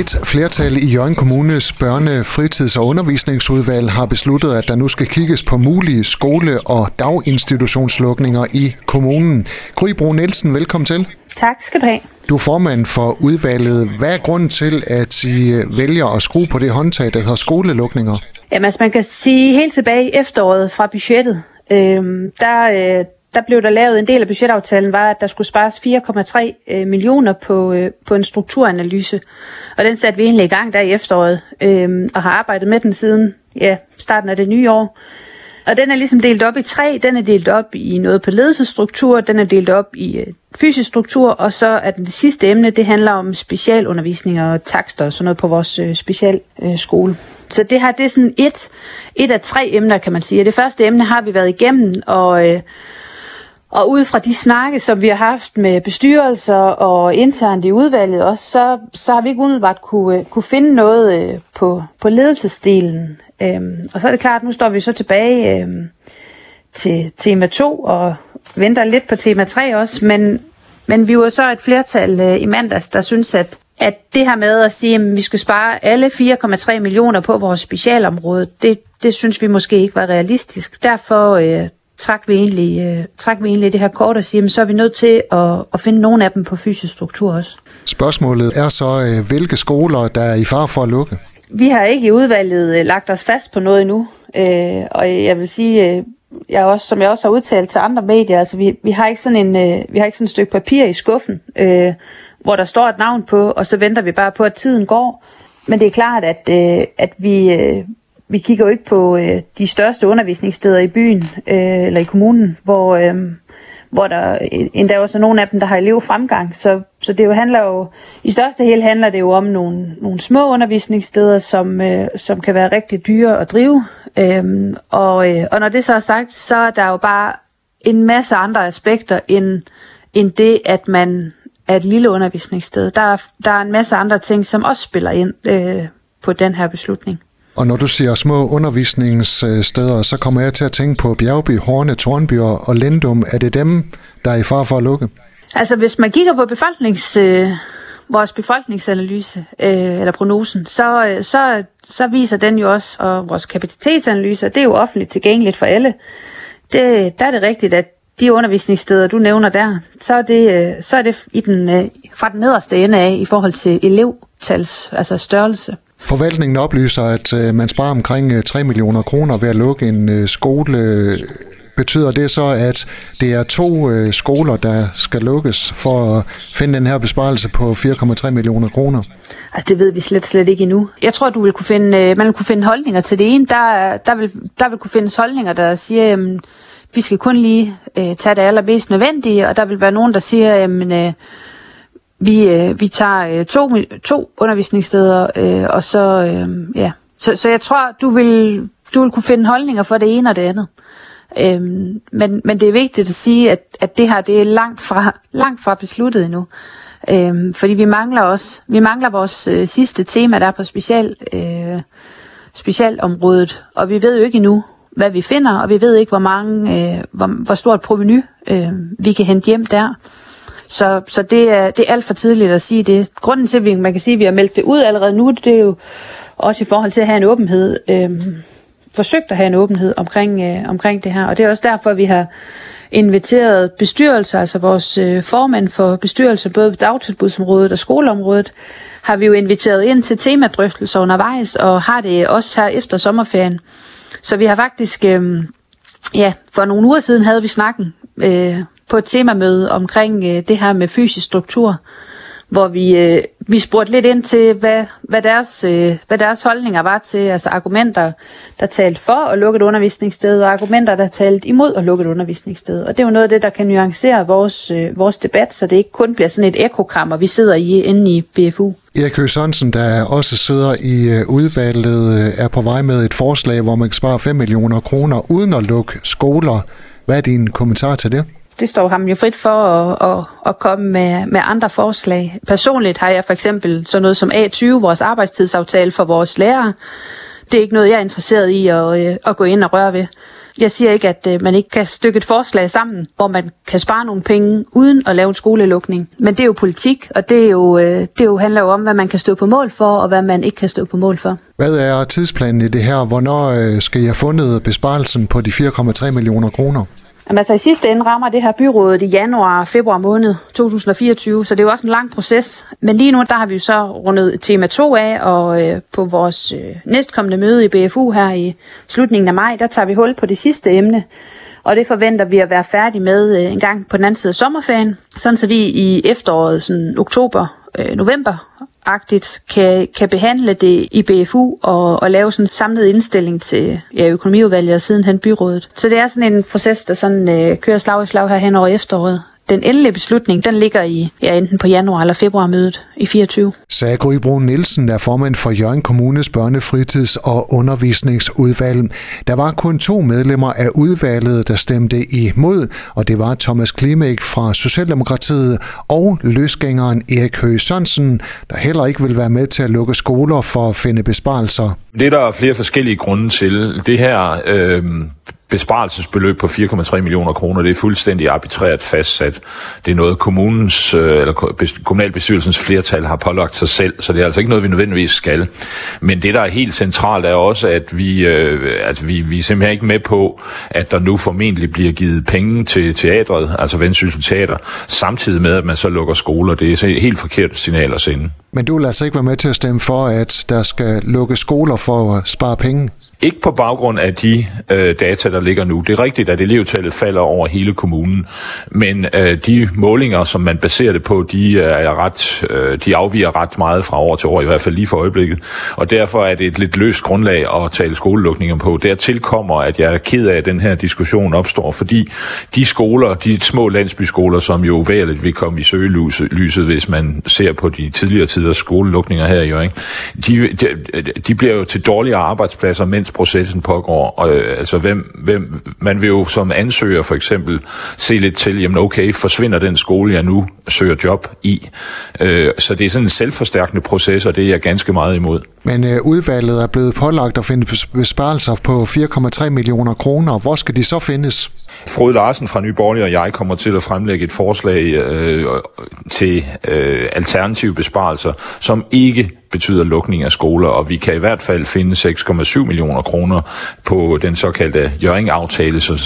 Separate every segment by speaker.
Speaker 1: Et flertal i Jørgen Kommunes børne-, fritids- og undervisningsudvalg har besluttet, at der nu skal kigges på mulige skole- og daginstitutionslukninger i kommunen. Gry Bro Nielsen, velkommen til.
Speaker 2: Tak skal du have.
Speaker 1: Du er formand for udvalget. Hvad er grunden til, at I vælger at skrue på det håndtag, der hedder skolelukninger?
Speaker 2: Jamen, altså, man kan sige helt tilbage i efteråret fra budgettet, øh, der, øh, der blev der lavet en del af budgetaftalen, var, at der skulle spares 4,3 øh, millioner på, øh, på en strukturanalyse. Og den satte vi egentlig i gang der i efteråret, øh, og har arbejdet med den siden ja, starten af det nye år. Og den er ligesom delt op i tre. Den er delt op i noget på ledelsesstruktur, den er delt op i øh, fysisk struktur, og så er den det sidste emne, det handler om specialundervisning og takster og sådan noget på vores øh, specialskole. Øh, så det her, det er sådan et, et af tre emner, kan man sige. Det første emne har vi været igennem, og, øh, og ud fra de snakke, som vi har haft med bestyrelser og internt i udvalget også, så, så har vi ikke umiddelbart kunne, kunne finde noget øh, på, på ledelsesdelen. Øhm, og så er det klart, at nu står vi så tilbage øhm, til tema 2 og venter lidt på tema 3 også, men, men vi var så et flertal øh, i mandags, der synes, at, at det her med at sige, at vi skal spare alle 4,3 millioner på vores specialområde, det, det synes vi måske ikke var realistisk. Derfor øh, trak vi egentlig, øh, trak vi egentlig det her kort og sige, så er vi nødt til at, at finde nogle af dem på fysisk struktur også.
Speaker 1: Spørgsmålet er så, øh, hvilke skoler, der er i far for at lukke?
Speaker 2: Vi har ikke i udvalget øh, lagt os fast på noget endnu, øh, og jeg vil sige, øh, jeg også, som jeg også har udtalt til andre medier, altså vi, vi har ikke sådan en, øh, vi har ikke sådan et stykke papir i skuffen, øh, hvor der står et navn på, og så venter vi bare på, at tiden går. Men det er klart, at, øh, at vi, øh, vi kigger jo ikke på øh, de største undervisningssteder i byen øh, eller i kommunen, hvor, øh, hvor der endda også er nogle af dem, der har elevfremgang. Så, så det jo handler jo, i største hele handler det jo om nogle, nogle små undervisningssteder, som, øh, som kan være rigtig dyre at drive. Øhm, og, øh, og når det så er sagt, så er der jo bare en masse andre aspekter end, end det, at man er et lille undervisningssted. Der der er en masse andre ting, som også spiller ind øh, på den her beslutning.
Speaker 1: Og når du siger små undervisningssteder, så kommer jeg til at tænke på Bjergby, Horne, Tornby og Lendum. Er det dem, der er i far for at lukke?
Speaker 2: Altså hvis man kigger på befolknings, øh, vores befolkningsanalyse, øh, eller prognosen, så, øh, så, så viser den jo også, og vores kapacitetsanalyse, det er jo offentligt tilgængeligt for alle. Det, der er det rigtigt, at de undervisningssteder, du nævner der, så er det, øh, så er det i den, øh, fra den nederste ende af i forhold til elevtals, altså størrelse.
Speaker 1: Forvaltningen oplyser, at øh, man sparer omkring øh, 3 millioner kroner ved at lukke en øh, skole. Betyder det så, at det er to øh, skoler, der skal lukkes for at finde den her besparelse på 4,3 millioner kroner?
Speaker 2: Altså det ved vi slet, slet ikke endnu. Jeg tror, du vil kunne finde, øh, man vil kunne finde holdninger til det ene. Der, der, vil, der vil kunne findes holdninger, der siger, at vi skal kun lige øh, tage det allermest nødvendige, og der vil være nogen, der siger, at vi, øh, vi tager øh, to, to undervisningssteder, øh, og så, øh, ja. Så, så jeg tror, du vil, du vil kunne finde holdninger for det ene og det andet. Øhm, men, men det er vigtigt at sige, at, at det her det er langt fra, langt fra besluttet endnu. Øhm, fordi vi mangler også, vi mangler vores øh, sidste tema, der er på special, øh, specialområdet, og vi ved jo ikke endnu, hvad vi finder, og vi ved ikke, hvor mange, øh, hvor, hvor stort proveny øh, vi kan hente hjem der. Så, så det, er, det er alt for tidligt at sige det. Grunden til, at man kan sige, at vi har meldt det ud allerede nu, det er jo også i forhold til at have en åbenhed, øh, forsøgt at have en åbenhed omkring, øh, omkring det her. Og det er også derfor, at vi har inviteret bestyrelser, altså vores øh, formand for bestyrelser, både på dagtilbudsområdet og skoleområdet, har vi jo inviteret ind til temadrøftelser undervejs, og har det også her efter sommerferien. Så vi har faktisk, øh, ja, for nogle uger siden havde vi snakken øh, på et temamøde omkring øh, det her med fysisk struktur, hvor vi, øh, vi spurgte lidt ind til, hvad, hvad, deres, øh, hvad deres holdninger var til, altså argumenter, der talte for at lukke et undervisningssted, og argumenter, der talte imod at lukke et undervisningssted. Og det er jo noget af det, der kan nuancere vores, øh, vores debat, så det ikke kun bliver sådan et ekokammer, vi sidder i inde i BFU.
Speaker 1: Erik Høgh Sørensen, der også sidder i øh, udvalget, øh, er på vej med et forslag, hvor man kan spare 5 millioner kroner uden at lukke skoler. Hvad er din kommentar til det?
Speaker 2: Det står ham jo frit for at, at, at komme med, med andre forslag. Personligt har jeg for eksempel sådan noget som A20, vores arbejdstidsaftale for vores lærere. Det er ikke noget, jeg er interesseret i at, øh, at gå ind og røre ved. Jeg siger ikke, at øh, man ikke kan stykke et forslag sammen, hvor man kan spare nogle penge uden at lave en skolelukning. Men det er jo politik, og det, er jo, øh, det jo, handler jo om, hvad man kan stå på mål for, og hvad man ikke kan stå på mål for.
Speaker 1: Hvad er tidsplanen i det her? Hvornår skal I have fundet besparelsen på de 4,3 millioner kroner?
Speaker 2: Jamen, altså i sidste ende rammer det her byrådet i januar februar måned 2024, så det er jo også en lang proces. Men lige nu der har vi jo så rundet tema 2 af, og øh, på vores øh, næstkommende møde i BFU her i slutningen af maj, der tager vi hul på det sidste emne. Og det forventer vi at være færdige med øh, en gang på den anden side af sommerferien, sådan så vi i efteråret, sådan oktober, øh, november, agtigt kan, kan behandle det i BFU og, og lave sådan en samlet indstilling til ja, økonomiudvalget og sidenhen byrådet. Så det er sådan en proces, der sådan øh, kører slag i slag her hen over efteråret. Den endelige beslutning, den ligger i ja, enten på januar eller februar mødet i 24.
Speaker 1: Sagde Gry Brun Nielsen, der er formand for Jørgen Kommunes børnefritids- og undervisningsudvalg. Der var kun to medlemmer af udvalget, der stemte imod, og det var Thomas Klimek fra Socialdemokratiet og løsgængeren Erik Høgh Sørensen, der heller ikke vil være med til at lukke skoler for at finde besparelser.
Speaker 3: Det er der flere forskellige grunde til. Det her øh, besparelsesbeløb på 4,3 millioner kroner, det er fuldstændig arbitrært fastsat. Det er noget kommunens øh, eller kommunalbestyrelsens flertal har pålagt sig selv, så det er altså ikke noget, vi nødvendigvis skal. Men det, der er helt centralt, er også, at vi, øh, altså vi, vi er simpelthen ikke med på, at der nu formentlig bliver givet penge til teatret, altså Vendsyssel Teater, samtidig med, at man så lukker skoler. Det er et helt forkert signal at sende.
Speaker 1: Men du vil altså ikke være med til at stemme for, at der skal lukke skoler for at spare penge?
Speaker 3: Ikke på baggrund af de øh, data, der ligger nu. Det er rigtigt, at elevtallet falder over hele kommunen, men øh, de målinger, som man baserer det på, de, øh, er ret, øh, de afviger ret meget fra år til år, i hvert fald lige for øjeblikket. Og derfor er det et lidt løst grundlag at tale skolelukninger på. Dertil kommer, at jeg er ked af, at den her diskussion opstår, fordi de skoler, de små landsbyskoler, som jo uværligt vil komme i søgelyset, hvis man ser på de tidligere tiders skolelukninger her i Jørgen, de, de, de bliver jo til dårligere arbejdspladser, mens processen pågår. Og, øh, altså, hvem, hvem, man vil jo som ansøger for eksempel se lidt til, jamen okay, forsvinder den skole, jeg nu søger job i. Øh, så det er sådan en selvforstærkende proces, og det er jeg ganske meget imod.
Speaker 1: Men øh, udvalget er blevet pålagt at finde besparelser på 4,3 millioner kroner. Hvor skal de så findes?
Speaker 3: Frode Larsen fra Nye Borgerlige og jeg kommer til at fremlægge et forslag øh, til øh, alternative besparelser, som ikke betyder lukning af skoler, og vi kan i hvert fald finde 6,7 millioner kroner på den såkaldte Jøring-aftale, som,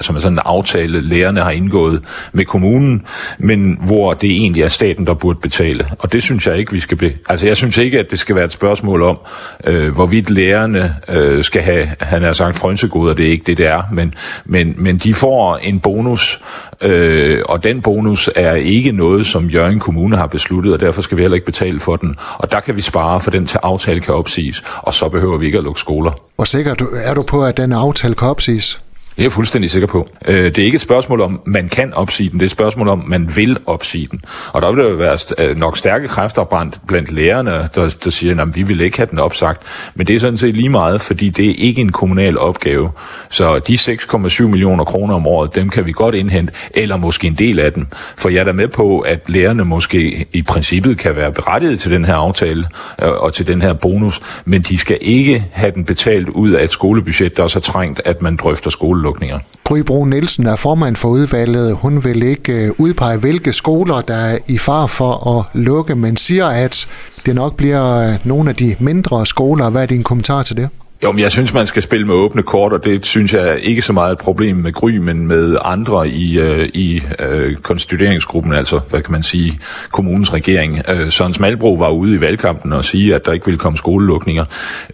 Speaker 3: som er sådan en aftale, lærerne har indgået med kommunen, men hvor det egentlig er staten, der burde betale. Og det synes jeg ikke, vi skal blive. Altså jeg synes ikke, at det skal være et spørgsmål om, øh, hvorvidt lærerne øh, skal have, han har sagt, frønsegoder, det er ikke det, det er, men, men, men de får en bonus, øh, og den bonus er ikke noget, som Jørgen Kommune har besluttet, og derfor skal vi heller ikke betale for den. Og der kan vi spare, for den til aftale kan opsiges, og så behøver vi ikke at lukke skoler.
Speaker 1: Hvor sikker er du på, at den aftale kan opsiges?
Speaker 3: Det er jeg fuldstændig sikker på. Øh, det er ikke et spørgsmål om, man kan opsige den, det er et spørgsmål om, man vil opsige den. Og der vil der jo være øh, nok stærke kræfter blandt, blandt lærerne, der, der siger, at vi vil ikke have den opsagt. Men det er sådan set lige meget, fordi det er ikke en kommunal opgave. Så de 6,7 millioner kroner om året, dem kan vi godt indhente, eller måske en del af dem. For jeg er da med på, at lærerne måske i princippet kan være berettiget til den her aftale øh, og til den her bonus, men de skal ikke have den betalt ud af et skolebudget, der er så trængt, at man drøfter skole skolelukninger.
Speaker 1: Gry Bro Nielsen er formand for udvalget. Hun vil ikke øh, udpege, hvilke skoler, der er i far for at lukke, men siger, at det nok bliver øh, nogle af de mindre skoler. Hvad er din kommentar til det?
Speaker 3: Jo, men jeg synes, man skal spille med åbne kort, og det synes jeg ikke så meget et problem med Gry, men med andre i, øh, i øh, konstitueringsgruppen, altså, hvad kan man sige, kommunens regering. Øh, Søren Smalbro var ude i valgkampen og sige, at der ikke ville komme skolelukninger.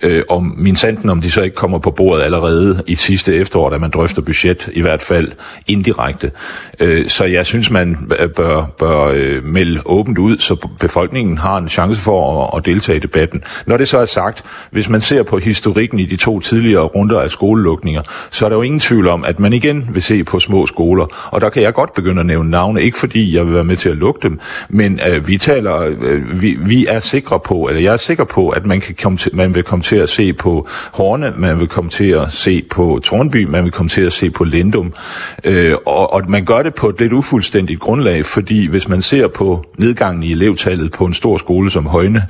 Speaker 3: Øh, og min sanden, om de så ikke kommer på bordet allerede i sidste efterår, da man drøfter budget, i hvert fald indirekte. Øh, så jeg synes, man øh, bør, bør øh, melde åbent ud, så befolkningen har en chance for at, at deltage i debatten. Når det så er sagt, hvis man ser på historikken i de to tidligere runder af skolelukninger, så er der jo ingen tvivl om, at man igen vil se på små skoler. Og der kan jeg godt begynde at nævne navne, ikke fordi jeg vil være med til at lukke dem, men øh, vi taler, øh, vi, vi er sikre på, eller jeg er sikker på, at man, kan komme til, man vil komme til at se på Horne, man vil komme til at se på Tornby, man vil komme til at se på Lindum. Øh, og, og man gør det på et lidt ufuldstændigt grundlag, fordi hvis man ser på nedgangen i elevtallet på en stor skole som Højne,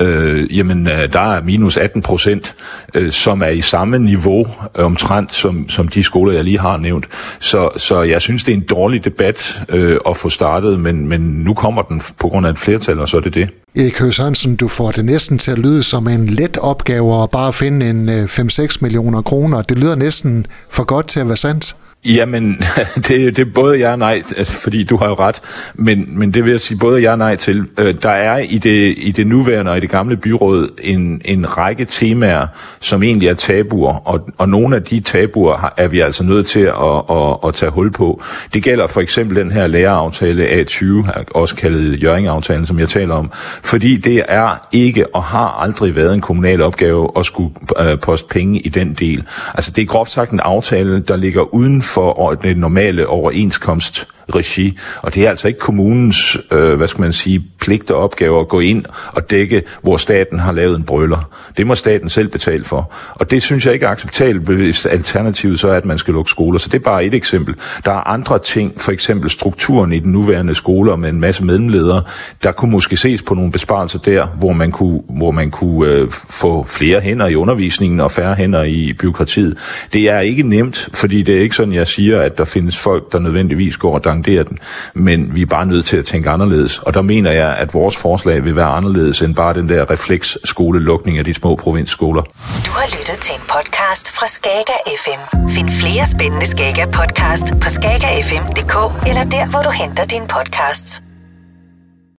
Speaker 3: øh, jamen øh, der er minus 18 procent, øh, som er i samme niveau øh, omtrent som, som de skoler, jeg lige har nævnt. Så, så jeg synes, det er en dårlig debat øh, at få startet, men, men nu kommer den på grund af et flertal, og så er det det.
Speaker 1: Erik Høs Hansen, du får det næsten til at lyde som en let opgave at bare finde en øh, 5-6 millioner kroner. Det lyder næsten for godt til at være sandt.
Speaker 3: Jamen, det, det er både ja og nej, altså, fordi du har jo ret, men, men det vil jeg sige både ja og nej til. Øh, der er i det, i det nuværende og i det gamle byråd en, en række temaer, som egentlig er tabuer, og, og nogle af de tabuer er vi altså nødt til at, at, at tage hul på. Det gælder for eksempel den her læreraftale A20, også kaldet Jørring-aftalen, som jeg taler om, fordi det er ikke og har aldrig været en kommunal opgave at skulle uh, poste penge i den del. Altså det er groft sagt en aftale, der ligger uden for den normale overenskomst regi, og det er altså ikke kommunens, øh, hvad skal man sige, pligt og opgave at gå ind og dække, hvor staten har lavet en brøller. Det må staten selv betale for. Og det synes jeg ikke er acceptabelt, hvis alternativet så er, at man skal lukke skoler. Så det er bare et eksempel. Der er andre ting, for eksempel strukturen i den nuværende skoler med en masse mellemledere. Der kunne måske ses på nogle besparelser der, hvor man kunne, hvor man kunne øh, få flere hænder i undervisningen og færre hænder i byråkratiet. Det er ikke nemt, fordi det er ikke sådan, jeg siger, at der findes folk, der nødvendigvis går og suspendere den. Men vi er bare nødt til at tænke anderledes. Og der mener jeg, at vores forslag vil være anderledes end bare den der refleksskolelukning af de små provinsskoler.
Speaker 4: Du har lyttet til en podcast fra Skager FM. Find flere spændende Skager podcast på skagerfm.dk eller der, hvor du henter dine podcasts.